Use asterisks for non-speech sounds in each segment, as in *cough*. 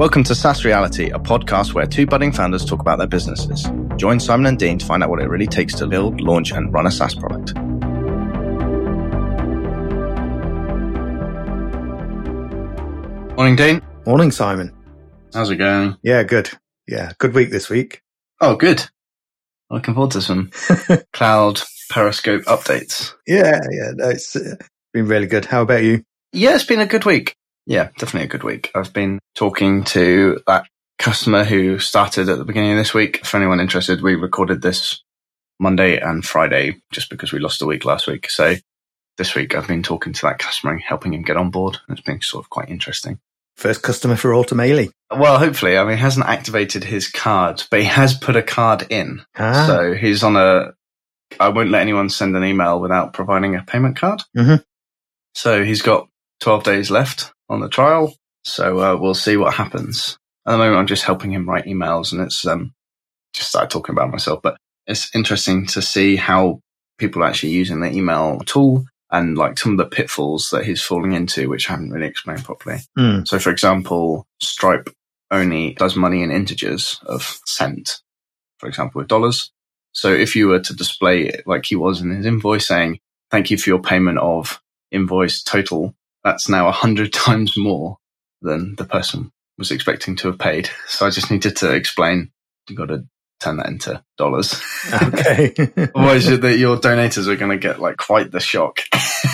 Welcome to SaaS Reality, a podcast where two budding founders talk about their businesses. Join Simon and Dean to find out what it really takes to build, launch, and run a SaaS product. Morning, Dean. Morning, Simon. How's it going? Yeah, good. Yeah, good week this week. Oh, good. Looking forward to some *laughs* Cloud Periscope updates. Yeah, yeah, no, it's uh, been really good. How about you? Yeah, it's been a good week. Yeah, definitely a good week. I've been talking to that customer who started at the beginning of this week. For anyone interested, we recorded this Monday and Friday just because we lost a week last week. So this week I've been talking to that customer and helping him get on board. It's been sort of quite interesting. First customer for Automaily. Well, hopefully. I mean, he hasn't activated his card, but he has put a card in. Ah. So he's on a. I won't let anyone send an email without providing a payment card. Mhm. So he's got 12 days left on the trial. So uh, we'll see what happens. At the moment, I'm just helping him write emails, and it's um, just started talking about myself. But it's interesting to see how people are actually using the email tool and like some of the pitfalls that he's falling into, which I haven't really explained properly. Mm. So, for example, Stripe only does money in integers of cent, for example, with dollars. So, if you were to display it like he was in his invoice saying, thank you for your payment of invoice total, that's now a hundred *laughs* times more than the person was expecting to have paid. So, I just needed to explain you got to turn that into dollars. Okay. *laughs* Otherwise, that your donators are going to get like quite the shock.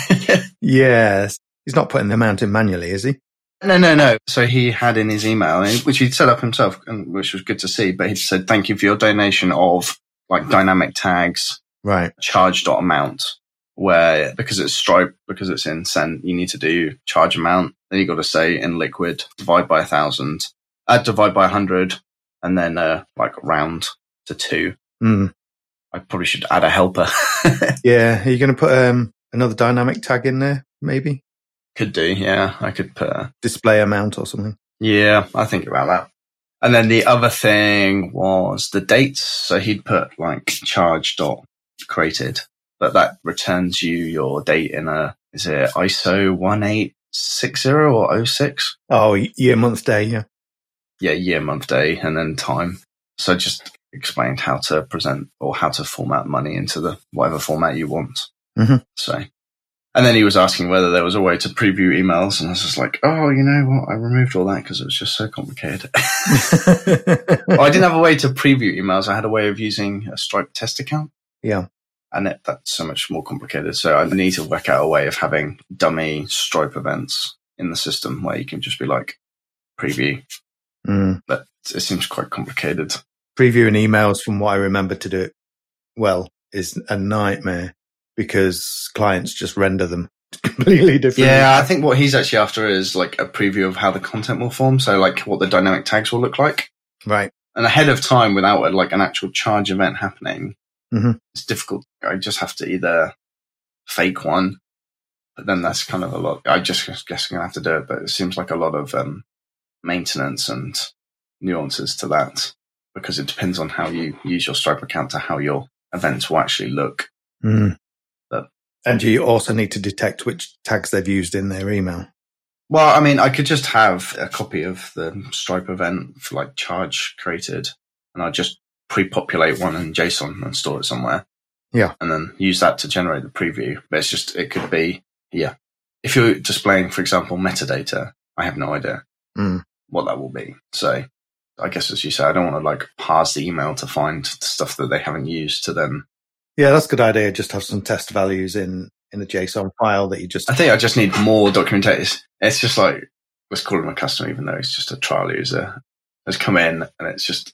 *laughs* yes. He's not putting the amount in manually, is he? No, no, no. So he had in his email, eh, which he'd set up himself, and which was good to see. But he said, "Thank you for your donation of like dynamic tags, Right. charge dot amount." Where because it's Stripe, because it's in Cent, you need to do charge amount. Then you got to say in Liquid divide by a thousand, add divide by a hundred, and then uh, like round to two. Mm. I probably should add a helper. *laughs* Yeah. Are you going to put um, another dynamic tag in there? Maybe Could do, yeah. I could put a display amount or something. Yeah, I think about that. And then the other thing was the dates. So he'd put like charge dot created, but that returns you your date in a, is it ISO 1860 or 06? Oh, year, month, day. Yeah. Yeah, year, month, day, and then time. So just explained how to present or how to format money into the whatever format you want. Mm-hmm. So, and then he was asking whether there was a way to preview emails, and I was just like, oh, you know what? I removed all that because it was just so complicated. *laughs* *laughs* well, I didn't have a way to preview emails. I had a way of using a Stripe test account. Yeah. And it, that's so much more complicated. So I need to work out a way of having dummy Stripe events in the system where you can just be like preview. Mm. But it seems quite complicated. Previewing emails, from what I remember to do it well, is a nightmare because clients just render them *laughs* completely different. Yeah, I think what he's actually after is like a preview of how the content will form. So like what the dynamic tags will look like. Right. And ahead of time without like an actual charge event happening, Mhm. it's difficult. I just have to either fake one, but then that's kind of a lot. I just guess I'm gonna have to do it, but it seems like a lot of um, maintenance and nuances to that because it depends on how you use your Stripe account to how your events will actually look. Mm. But- and you also need to detect which tags they've used in their email. Well, I mean, I could just have a copy of the Stripe event for like charge created, and I'll just pre-populate one in JSON and store it somewhere. Yeah. and then use that to generate the preview. But it's just it could be yeah. If you're displaying, for example, metadata, I have no idea Mm. what that will be. So I guess as you say, I don't want to like parse the email to find stuff that they haven't used to then. Yeah, that's a good idea. Just have some test values in in the JSON file that you just I think I just need more documentation. It's just like let's call him a customer, even though he's just a trial user. Has come in and it's just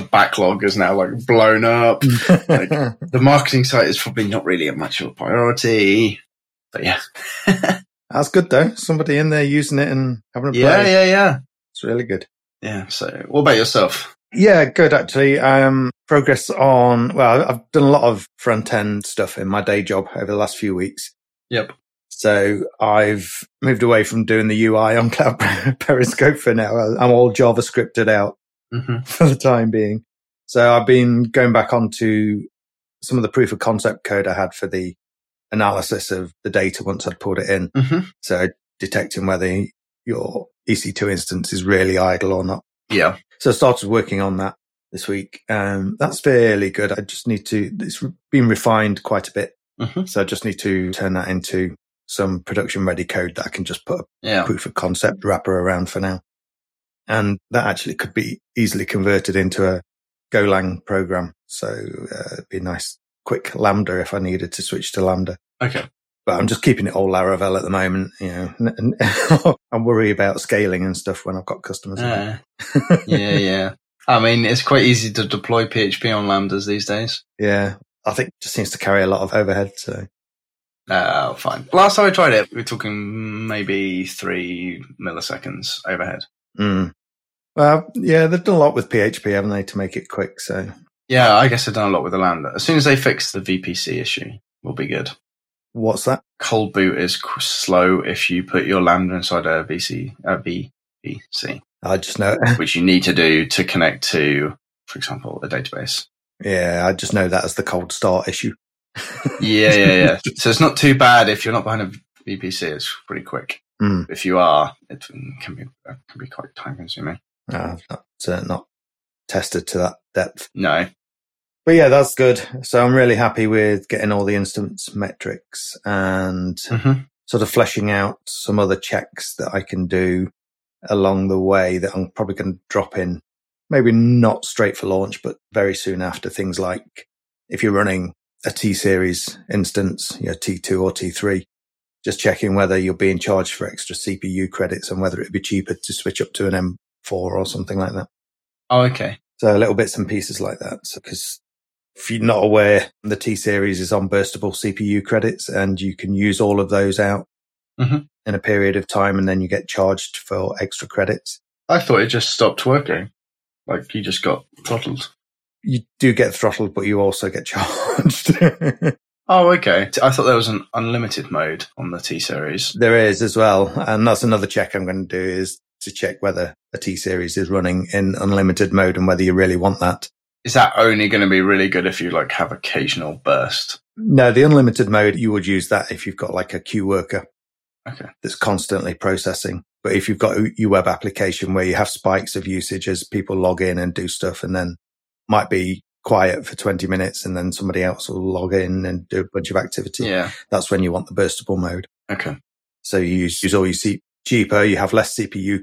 the backlog is now like blown up. *laughs* the marketing site is probably not really a much of a priority. But yeah. *laughs* That's good though. Somebody in there using it and having a play. yeah, yeah, yeah. It's really good. Yeah. So what about yourself? Yeah, good actually. Um, progress on, well, I've done a lot of front end stuff in my day job over the last few weeks. Yep. So I've moved away from doing the UI on *laughs* Cloud Periscope for now. I'm all JavaScripted out hmm *laughs* for the time being. So I've been going back onto some of the proof of concept code I had for the analysis of the data once I'd pulled it in. hmm So detecting whether your EC2 instance is really idle or not. Yeah. So I started working on that this week. Um, that's fairly good. I just need to, it's been refined quite a bit. Mhm. So I just need to turn that into some production ready code that I can just put a Yeah. proof of concept wrapper around for now. And that actually could be easily converted into a Golang program. So uh, it'd be a nice quick Lambda if I needed to switch to Lambda. Okay. But I'm just keeping it all Laravel at the moment, you know, *laughs* and, and *laughs* I worry about scaling and stuff when I've got customers. Uh, *laughs* yeah, yeah. I mean, it's quite easy to deploy PHP on Lambdas these days. yeah. I think it just seems to carry a lot of overhead. So Uh, fine. Last time I tried it, we were talking maybe three milliseconds overhead. Mm. Well, yeah, they've done a lot with PHP, haven't they, to make it quick? So Yeah, I guess they've done a lot with the Lambda. As soon as they fix the VPC issue, we'll be good. what's that? Cold boot is slow if you put your Lambda inside a VC, a VPC, I just know. *laughs* which you need to do to connect to, for example, a database. Yeah, I just know that as the cold start issue. Yeah, yeah, yeah. *laughs* so it's not too bad if you're not behind a VPC. It's pretty quick. Mm. If you are, it can be uh, can be quite time consuming. Uh, not, uh, not tested to that depth. No, But yeah, that's good. So I'm really happy with getting all the instance metrics and Mhm. sort of fleshing out some other checks that I can do along the way that I'm probably going to drop in. Maybe not straight for launch, but very soon after things like if you're running a T series instance, you know, T2 or T3, just checking whether you're being charged for extra CPU credits and whether it'd be cheaper to switch up to an M4 or something like that. Oh, okay. So little bits and pieces like that. So, because if you're not aware, the T series is on burstable CPU credits and you can use all of those out Mhm. in a period of time and then you get charged for extra credits. I thought it just stopped working. Like you just got throttled. You do get throttled, but you also get *laughs* charged. Oh, okay. I thought there was an unlimited mode on the T series. there is as well. And that's another check I'm going to do is to check whether a T series is running in unlimited mode and whether you really want that. Is that only going to be really good if you like have occasional burst? No, the unlimited mode, you would use that if you've got like a queue worker. Okay. that's constantly processing. But if you've got a your web application where you have spikes of usage as people log in and do stuff and then might be quiet for 20 minutes and then somebody else will log in and do a bunch of activity. Yeah. That's when you want the burstable mode. Okay. So you use, use all your C- cheaper, you have less CPU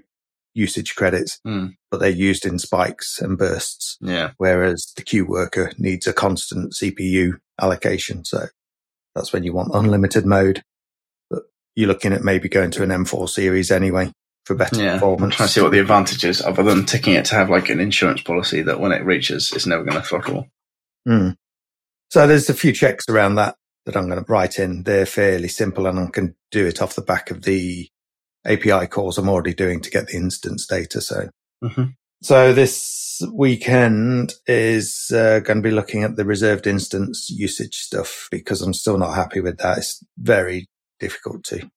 usage credits, Hmm. but they're used in spikes and bursts. Yeah. Whereas the queue worker needs a constant CPU allocation. So that's when you want unlimited mode. But you're looking at maybe going to an M4 series anyway for better Yeah. I'm trying to see what the advantage is other than ticking it to have like an insurance policy that when it reaches, it's never going to throttle. Mm. So there's a few checks around that that I'm going to write in. They're fairly simple and I can do it off the back of the API calls I'm already doing to get the instance data. So Mhm. So this weekend is uh, going to be looking at the reserved instance usage stuff because I'm still not happy with that. It's very difficult to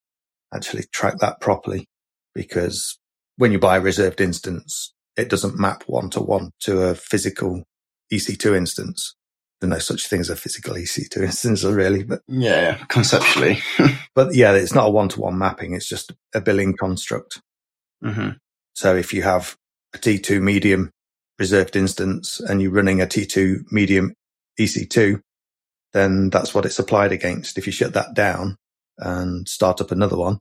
actually track that properly because when you buy a reserved instance, it doesn't map one to one to a physical EC2 instance. There's no such thing as a physical EC2 instance really, but, Yeah. Conceptually. *laughs* but yeah, it's not a one to one mapping. It's just a billing construct. hmm So if you have a T2 medium reserved instance and you're running a T2 medium EC2, then that's what it's applied against. If you shut that down and start up another one,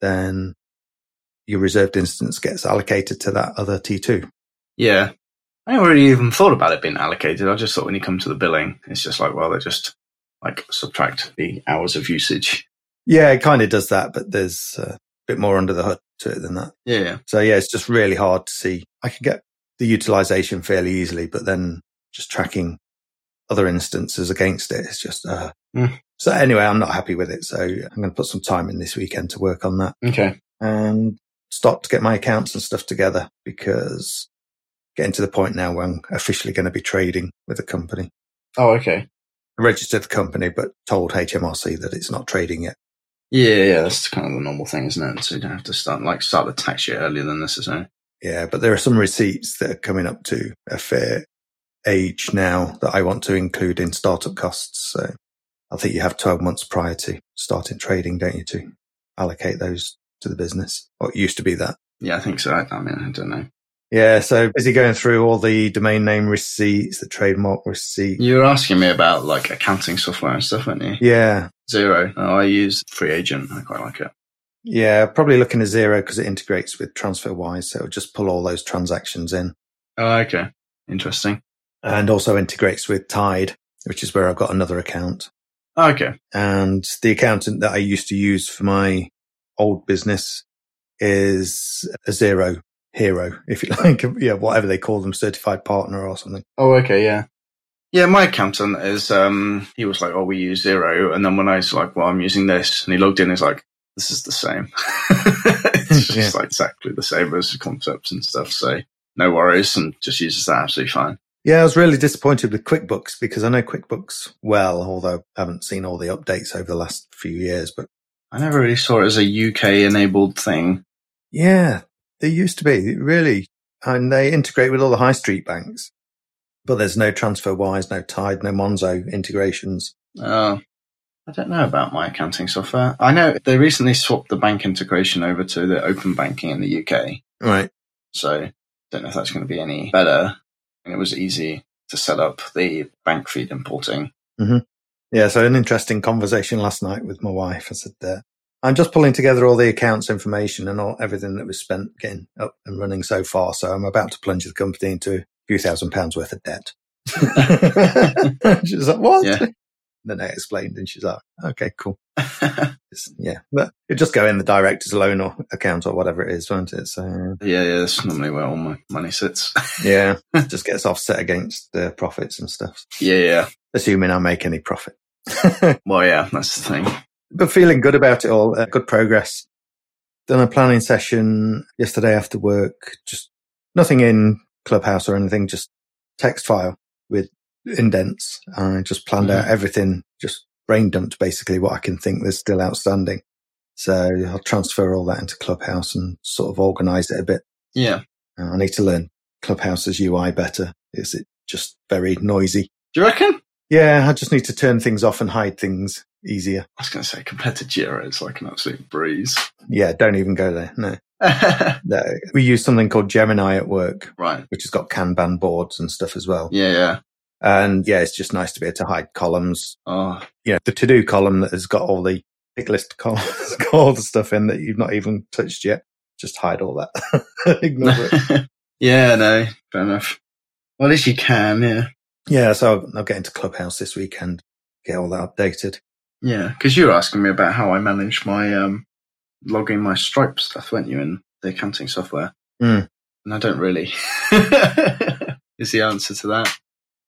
then your reserved instance gets allocated to that other T2. Yeah. I never really even thought about it being allocated. I just thought when you come to the billing, it's just like, well, they just like subtract the hours of usage. Yeah, it kind of does that, but there's a bit more under the hood to it than that. Yeah. So yeah, it's just really hard to see. I can get the utilization fairly easily, but then just tracking other instances against it is just, uh, Mm. so anyway, I'm not happy with it. So I'm going to put some time in this weekend to work on that Okay. and start to get my accounts and stuff together because getting to the point now where I'm officially going to be trading with the company. Oh, okay. I registered the company, but told HMRC that it's not trading yet. Yeah, yeah, that's kind of the normal thing, isn't it? So you don't have to start like start the tax year earlier than necessary. Yeah, but there are some receipts that are coming up to a fair age now that I want to include in startup costs. So I think you have 12 months prior to starting trading, don't you, to allocate those to the business. Or it used to be that. Yeah, I think so. I, I mean, I don't know. Yeah, so busy going through all the domain name receipts, the trademark receipts. You were asking me about like accounting software and stuff, weren't you? Yeah, Xero. Oh, I use FreeAgent. I quite like it. yeah, probably looking at Xero because it integrates with TransferWise, so it'll just pull all those transactions in, Oh, okay. Interesting. and also integrates with Tide, which is where I've got another account. Oh, okay. And the accountant that I used to use for my old business is a Xero hero, if you *laughs* like. Yeah, whatever they call them, certified partner or something. Oh, okay. Yeah. Yeah, my accountant is, um, he was like, oh, we use Xero. And then when I was like, well, I'm using this, and he logged in, he's like, this is the same. *laughs* it's *laughs* just Yeah. like exactly the same as the concepts and stuff. So no worries and just uses that absolutely fine. Yeah, I was really disappointed with QuickBooks because I know QuickBooks well, although I haven't seen all the updates over the last few years. But I never really saw it as a UK enabled thing. yeah, they used to be really, and they integrate with all the high street banks. But there's no TransferWise, no Tide, no Monzo integrations. Uh, I don't know about my accounting software. I know they recently swapped the bank integration over to the open banking in the UK. Right. So don't know if that's going to be any better. And it was easy to set up the bank feed importing. Yeah, so an interesting conversation last night with my wife. I said, uh, I'm just pulling together all the accounts information and all everything that was spent getting up and running so far. So I'm about to plunge the company into a few thousand pounds worth of debt. *laughs* *laughs* she's like, what? Yeah. Then I explained and she's like, okay, cool. *laughs* Yeah, but it just go in the director's loan or account or whatever it is, won't it? So yeah, yeah, that's normally where all my money sits. yeah, just gets offset against the profits and stuff, yeah, yeah. assuming I make any profit. Well, yeah, that's the thing. But feeling good about it all. Uh, good progress. Done a planning session yesterday after work. Just nothing in Clubhouse or anything. Just text file with indents. I just planned out Mhm. everything. Just brain dumped basically what I can think there's still outstanding. So I'll transfer all that into Clubhouse and sort of organize it a bit. Yeah. Uh, I need to learn Clubhouse's UI better. Is it just very noisy? Do you reckon? Yeah, I just need to turn things off and hide things easier. I was going to say compared to Jira, it's like an absolute breeze. Yeah, don't even go there. No. *laughs* No, we use something called Gemini at work, right? which has got Kanban boards and stuff as well. Yeah, yeah. And yeah, it's just nice to be able to hide columns. Oh, You know, the to do column that has got all the pick list *laughs* columns, got all the stuff in that you've not even touched yet. Just hide all that. *laughs* Ignore it. yeah, no, fair enough. Well, at least you can, yeah. Yeah, so I'll, I'll get into Clubhouse this weekend, get all that updated. Yeah, because you were asking me about how I manage my um, logging my Stripe stuff, weren't you, in the accounting software? Mm. And I don't really. *laughs* Is the answer to that?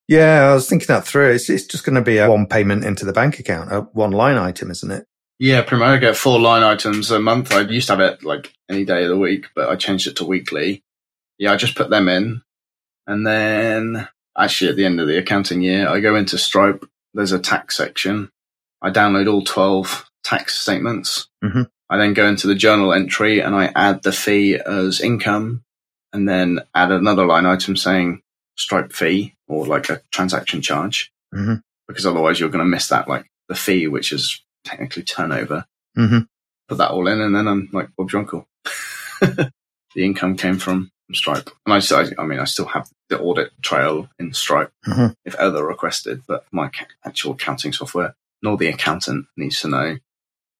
Yeah, I was thinking that through. It's, it's just going to be a one payment into the bank account, a one line item, isn't it? Yeah. I get four line items a month. I used to have it like any day of the week, but I changed it to weekly. Yeah, I just put them in. And then actually at the end of the accounting year, I go into Stripe. There's a tax section. I download all 12 tax statements. Mhm. I then go into the journal entry and I add the fee as income and then add another line item saying Stripe fee or like a transaction charge. Mhm. Because otherwise you're going to miss that, like the fee, which is technically turnover Mm-hmm. put that all in, and then I'm like Bob Jonkel. *laughs* the income came from Stripe, and I, still- I mean, I still have the audit trail in Stripe Mhm. if ever requested, but my actual accounting software, nor the accountant needs to know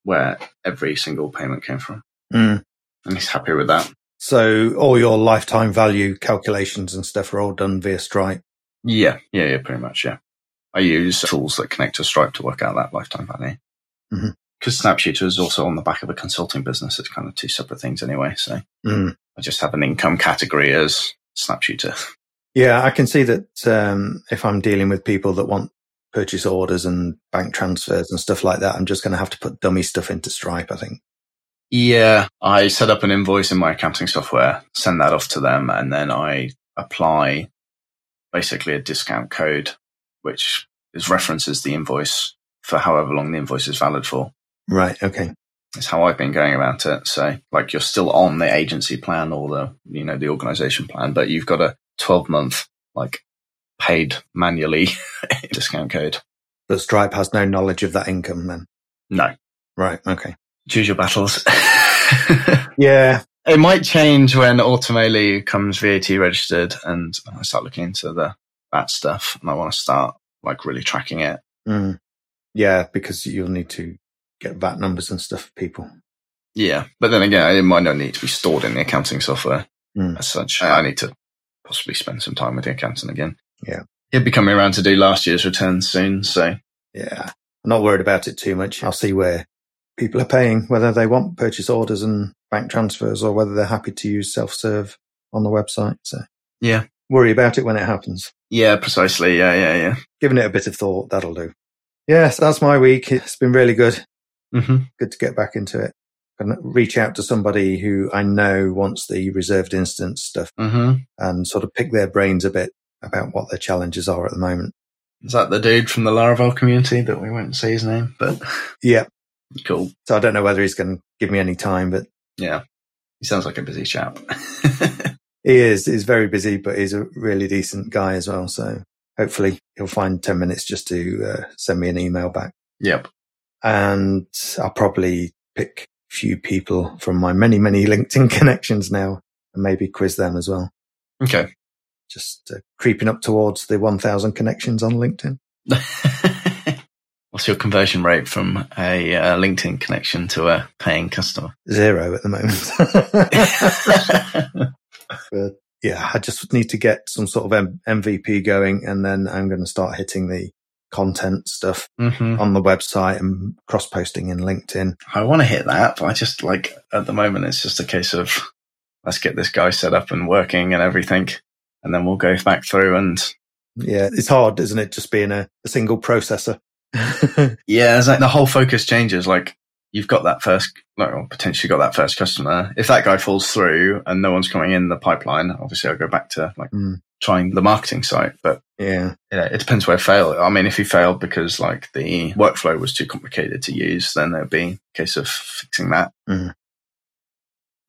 where every single payment came from, Mm. and he's happy with that. So all your lifetime value calculations and stuff are all done via Stripe. Yeah, yeah, yeah, pretty much, yeah. I use tools that connect to Stripe to work out that lifetime value. Mhm. Because Snapshooter is also on the back of a consulting business. It's kind of two separate things anyway. So Mm. I just have an income category as Snapshooter. Yeah, I can see that um, if I'm dealing with people that want purchase orders and bank transfers and stuff like that, I'm just going to have to put dummy stuff into Stripe, I think. Yeah, I set up an invoice in my accounting software, send that off to them, and then I apply basically a discount code, which is references the invoice for however long the invoice is valid for. Right. Okay. Is how I've been going about it. So, like, you're still on the agency plan or the you know the organization plan, but you've got a 12 month like paid manually *laughs* discount code. But Stripe has no knowledge of that income then. No, Right. Okay. choose your battles. *laughs* Yeah. it might change when Automaily comes VAT registered and I start looking into the that stuff and I want to start like really tracking it. Mm. Yeah, because you'll need to get VAT numbers and stuff for people. Yeah. But then again, it might not need to be stored in the accounting software Mm. as such. I need to possibly spend some time with the accountant again. Yeah. He'll be coming around to do last year's returns soon. So Yeah. I'm not worried about it too much. I'll see where people are paying, whether they want purchase orders and bank transfers or whether they're happy to use self serve on the website. So yeah. worry about it when it happens. Yeah, precisely. Yeah, yeah, yeah. Giving it a bit of thought, that'll do. Yes, that's my week. It's been really good. hmm Good to get back into it. And reach out to somebody who I know wants the reserved instance stuff hmm and sort of pick their brains a bit about what their challenges are at the moment. Is that the dude from the Laravel community that we won't say his name? But *laughs* Yeah. cool. So I don't know whether he's going to give me any time, but Yeah. He sounds like a busy chap. *laughs* he is. He's very busy, but he's a really decent guy as well. So hopefully he'll find 10 minutes just to uh, send me an email back. yep. And I'll probably pick a few people from my many, many *laughs* LinkedIn connections now and maybe quiz them as well. Okay. Just uh, creeping up towards the 1000 connections on LinkedIn. *laughs* What's your conversion rate from a uh, LinkedIn connection to a paying customer? Zero at the moment. *laughs* but yeah, I just need to get some sort of M- MVP going and then I'm going to start hitting the content stuff hmm on the website and cross posting in LinkedIn. I want to hit that, but I just like at the moment it's just a case of let's get this guy set up and working and everything, and then we'll go back through and Yeah, it's hard, isn't it? Just being a, a single processor. *laughs* yeah, it's like the whole focus changes. Like you've got that first, like, or potentially got that first customer. If that guy falls through and no one's coming in the pipeline, obviously I'll go back to like Mm. trying the marketing site. But yeah. you know, it depends where it failed. I mean, if he failed because like the workflow was too complicated to use, then there'd be a case of fixing that.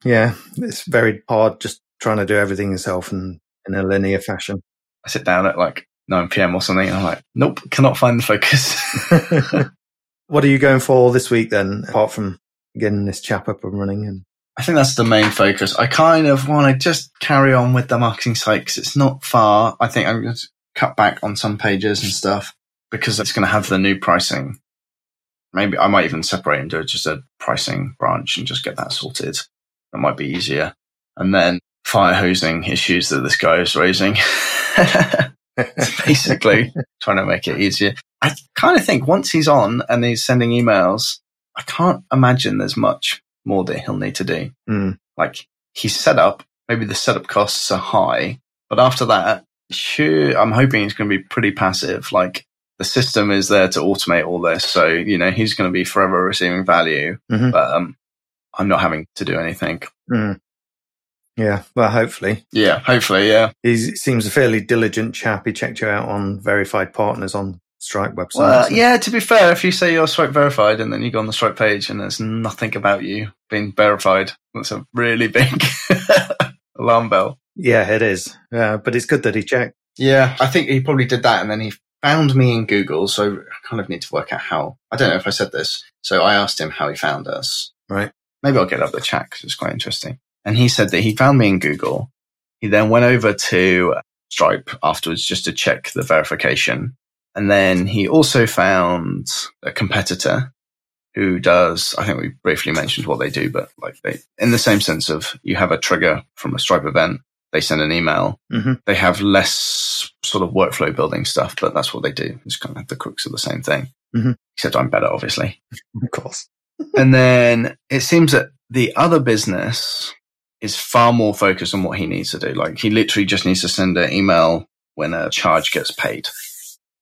Yeah. It's very hard just trying to do everything yourself and in a linear fashion. I sit down at like 9 p.m. or something, and I'm like, nope, cannot find the focus. *laughs* *laughs* what are you going for this week then, apart from getting this chap up and running? And I think that's the main focus. I kind of want to just carry on with the marketing site because it's not far. I think I'm going to cut back on some pages and stuff because it's going to have the new pricing. Maybe I might even separate and do just a pricing branch and just get that sorted. That might be easier. And then fire hosing issues that this guy is raising. *laughs* Basically, *laughs* trying to make it easier. I kind of think once he's on and he's sending emails, I can't imagine there's much more that he'll need to do. Mm. Like he's set up, maybe the setup costs are high, but after that, sure, I'm hoping it's going to be pretty passive. Like the system is there to automate all this. So, you know, he's going to be forever receiving value, Mhm. but um, I'm not having to do anything. Mm. Yeah, well, hopefully. Yeah, hopefully, yeah. He seems a fairly diligent chap. He checked you out on verified partners on Stripe website. Well, yeah, to be fair, if you say you're Stripe verified and then you go on the Stripe page and there's nothing about you being verified, that's a really big *laughs* alarm bell. Yeah, it is. Yeah, but it's good that he checked. Yeah, I think he probably did that and then he found me in Google. So I kind of need to work out how. I don't know if I said this. So I asked him how he found us. Right. Maybe I'll get up the chat because it's quite interesting. And he said that he found me in Google. He then went over to Stripe afterwards just to check the verification. And then he also found a competitor who does, I think we briefly mentioned what they do, but like they, in the same sense of you have a trigger from a Stripe event, they send an email. Mhm. They have less sort of workflow building stuff, but that's what they do. It's kind of the crooks of the same thing. Mhm. Except I'm better, obviously. Of course. *laughs* and then it seems that the other business is far more focused on what he needs to do. Like he literally just needs to send an email when a charge gets paid.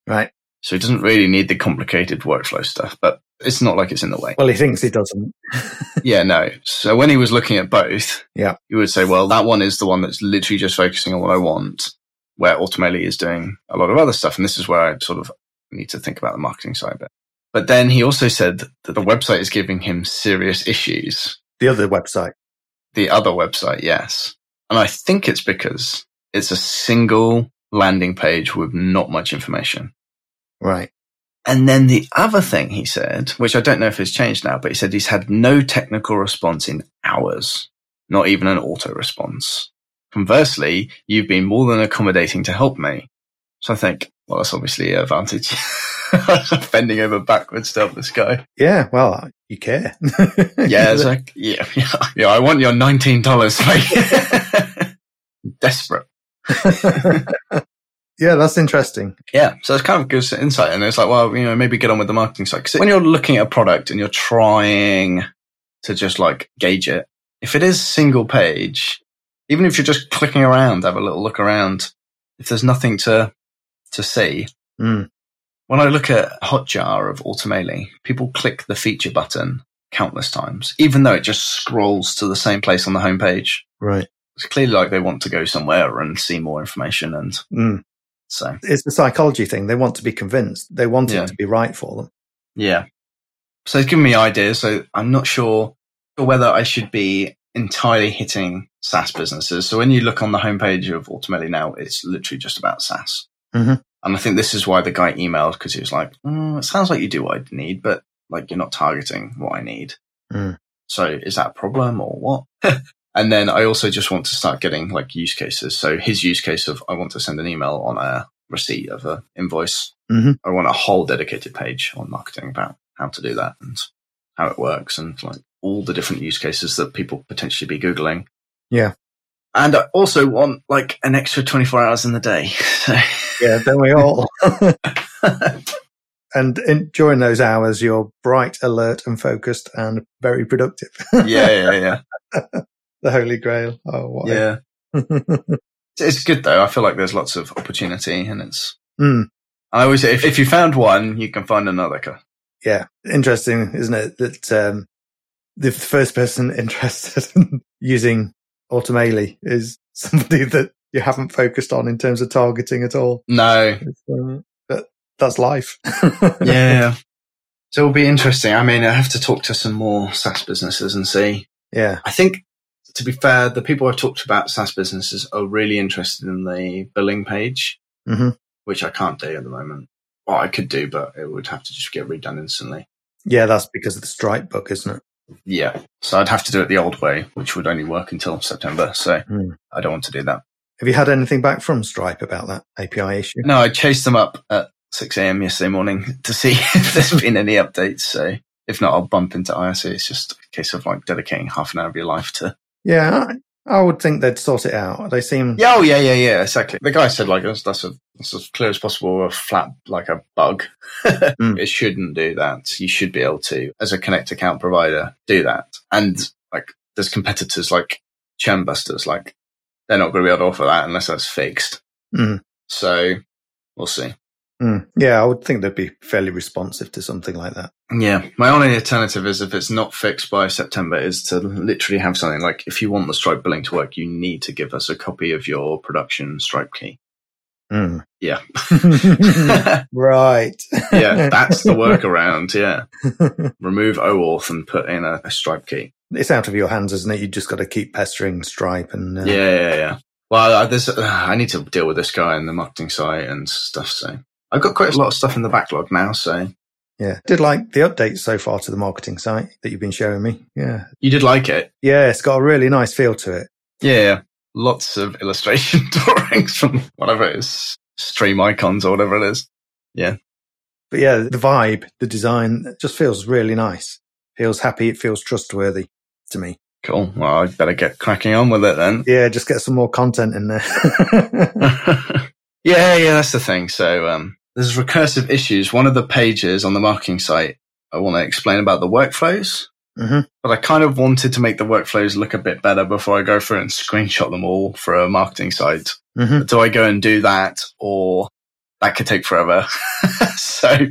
Right. So he doesn't really need the complicated workflow stuff, but it's not like it's in the way. Well, he thinks he doesn't. *laughs* Yeah, no. So when he was looking at both, Yeah. you would say, well, that one is the one that's literally just focusing on what I want, where ultimately is doing a lot of other stuff. And this is where I sort of need to think about the marketing side of it. But then he also said that the website is giving him serious issues. The other website. The other website, yes. And I think it's because it's a single landing page with not much information. Right. And then the other thing he said, which I don't know if it's changed now, but he said he's had no technical response in hours, not even an auto response. Conversely, you've been more than accommodating to help me. So I think, well, that's obviously an advantage. *laughs* *laughs* Bending over backwards to help this guy. Yeah, well, you care. *laughs* Yeah, it's like, yeah, yeah, *laughs* yeah, I want your $19, mate. Desperate. yeah, that's interesting. Yeah, so it's kind of good insight. And it's like, well, you know, maybe get on with the marketing side. Because when you're looking at a product and you're trying to just like gauge it, if it is single page, even if you're just clicking around, have a little look around, if there's nothing to to see. Mm. When I look at Hotjar of Automaily, people click the feature button countless times, even though it just scrolls to the same place on the homepage. Right. It's clearly like they want to go somewhere and see more information. And Mm. so, It's the psychology thing. They want to be convinced. They want Yeah. it to be right for them. yeah. So it's given me ideas. So I'm not sure whether I should be entirely hitting SaaS businesses. So when you look on the homepage of Automeli now, it's literally just about SaaS. Mhm. And I think this is why the guy emailed because he was like, mm, it sounds like you do what I need, but like you're not targeting what I need. Mm. So is that a problem or what? *laughs* and then I also just want to start getting like use cases. So his use case of I want to send an email on a receipt of an invoice. Mhm. I want a whole dedicated page on marketing about how to do that and how it works and like all the different use cases that people potentially be Googling. Yeah. And I also want like an extra 24 hours in the day. *laughs* So Yeah, don't we all? *laughs* and in, during those hours, you're bright, alert, and focused, and very productive. yeah, yeah, yeah. *laughs* the Holy Grail. Oh, what? Yeah. *laughs* It's good though. I feel like there's lots of opportunity and it's, Mm, I always say if, if you found one, you can find another. Yeah, interesting, isn't it? That um, the first person interested in using Automaily is somebody that you haven't focused on in terms of targeting at all. No. Uh, but that's life. *laughs* *laughs* Yeah. So it'll be interesting. I mean, I have to talk to some more SaaS businesses and see. yeah. I think, to be fair, the people I've talked about SaaS businesses are really interested in the billing page, Mhm. which I can't do at the moment. Well, I could do, but it would have to just get redone instantly. Yeah, that's because of the Stripe book, isn't it? Yeah. So I'd have to do it the old way, which would only work until September. So Hmm. I don't want to do that. Have you had anything back from Stripe about that API issue? No, I chased them up at 6 a.m. yesterday morning *laughs* to see if there's *laughs* been any updates. So if not, I'll bump into IRC. It's just a case of like dedicating half an hour of your life to. Yeah, I, I would think they'd sort it out. They seem. Yeah, oh yeah, yeah, yeah, exactly. The guy said like that's, that's, a, that's as clear as possible a flat like a bug. *laughs* Mm. It shouldn't do that. You should be able to, as a connect account provider, do that. And like there's competitors like Churnbusters, like they're not going to be able to offer that unless that's fixed. Mm. So we'll see. Mm. Yeah, I would think they'd be fairly responsive to something like that. Yeah, my only alternative is if it's not fixed by September, is to literally have something like if you want the Stripe billing to work, you need to give us a copy of your production Stripe key. Mm. Yeah, *laughs* *laughs* right. yeah, that's the *laughs* workaround. Yeah, remove OAuth and put in a, a Stripe key. It's out of your hands, isn't it? You just got to keep pestering Stripe and uh, Yeah, yeah, yeah. Well, I, this, uh, I need to deal with this guy and the marketing site and stuff. So I've got quite a lot of stuff in the backlog now. So yeah. Did like the updates so far to the marketing site that you've been showing me. Yeah, you did like it, yeah. It's got a really nice feel to it. yeah? Lots of *laughs* illustration *laughs* drawings from whatever it is, stream icons or whatever it is. Yeah, but yeah, the vibe, the design, just feels really nice. Feels happy. It feels trustworthy to me. Cool. Well, I better get cracking on with it then. *laughs* Yeah, just get some more content in there. *laughs* *laughs* yeah, yeah, that's the thing. So, um, there's recursive issues. One of the pages on the marketing site, I want to explain about the workflows, hmm but I kind of wanted to make the workflows look a bit better before I go through and screenshot them all for a marketing site. hmm Do I go and do that or that could take forever? so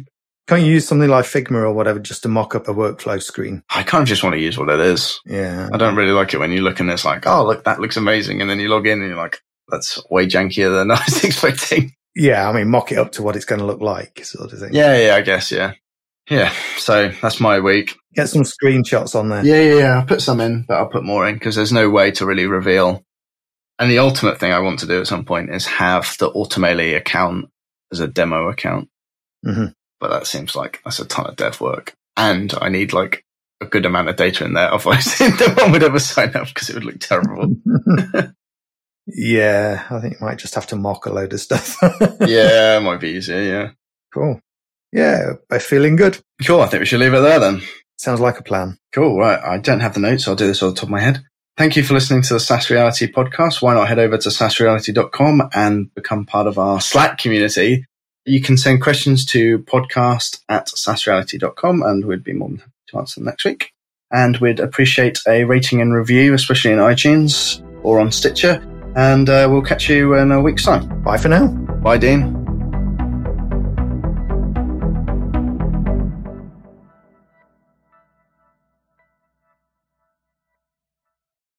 Can't you use something like Figma or whatever just to mock up a workflow screen? I kind of just want to use what it is. Yeah. I don't really like it when you look and it's like, oh, look, that looks amazing. And then you log in and you're like, that's way jankier than *laughs* I was expecting. Yeah, I mean, mock it up to what it's going to look like, sort of thing. Yeah, yeah, I guess, yeah. Yeah, so that's my week. Get some screenshots on there. Yeah, yeah, yeah. I'll put some in, but I'll put more in because there's no way to really reveal. And the ultimate thing I want to do at some point is have the Automaily account as a demo account. Mhm. But that seems like that's a ton of dev work. And I need like a good amount of data in there. *laughs* Otherwise, *laughs* no one would ever sign up because it would look terrible. *laughs* yeah, I think you might just have to mock a load of stuff. yeah, it might be easier. Yeah. Cool. Yeah, by feeling good. Cool. I think we should leave it there then. Sounds like a plan. Cool. Right. I don't have the notes. So I'll do this off the top of my head. Thank you for listening to the SaaS Reality podcast. Why not head over to saasreality.com and become part of our Slack community? You can send questions to podcast at saasreality.com and we'd be more than happy to answer them next week. And we'd appreciate a rating and review, especially in iTunes or on Stitcher. And uh, we'll catch you in a week's time. Bye for now. Bye, Dean.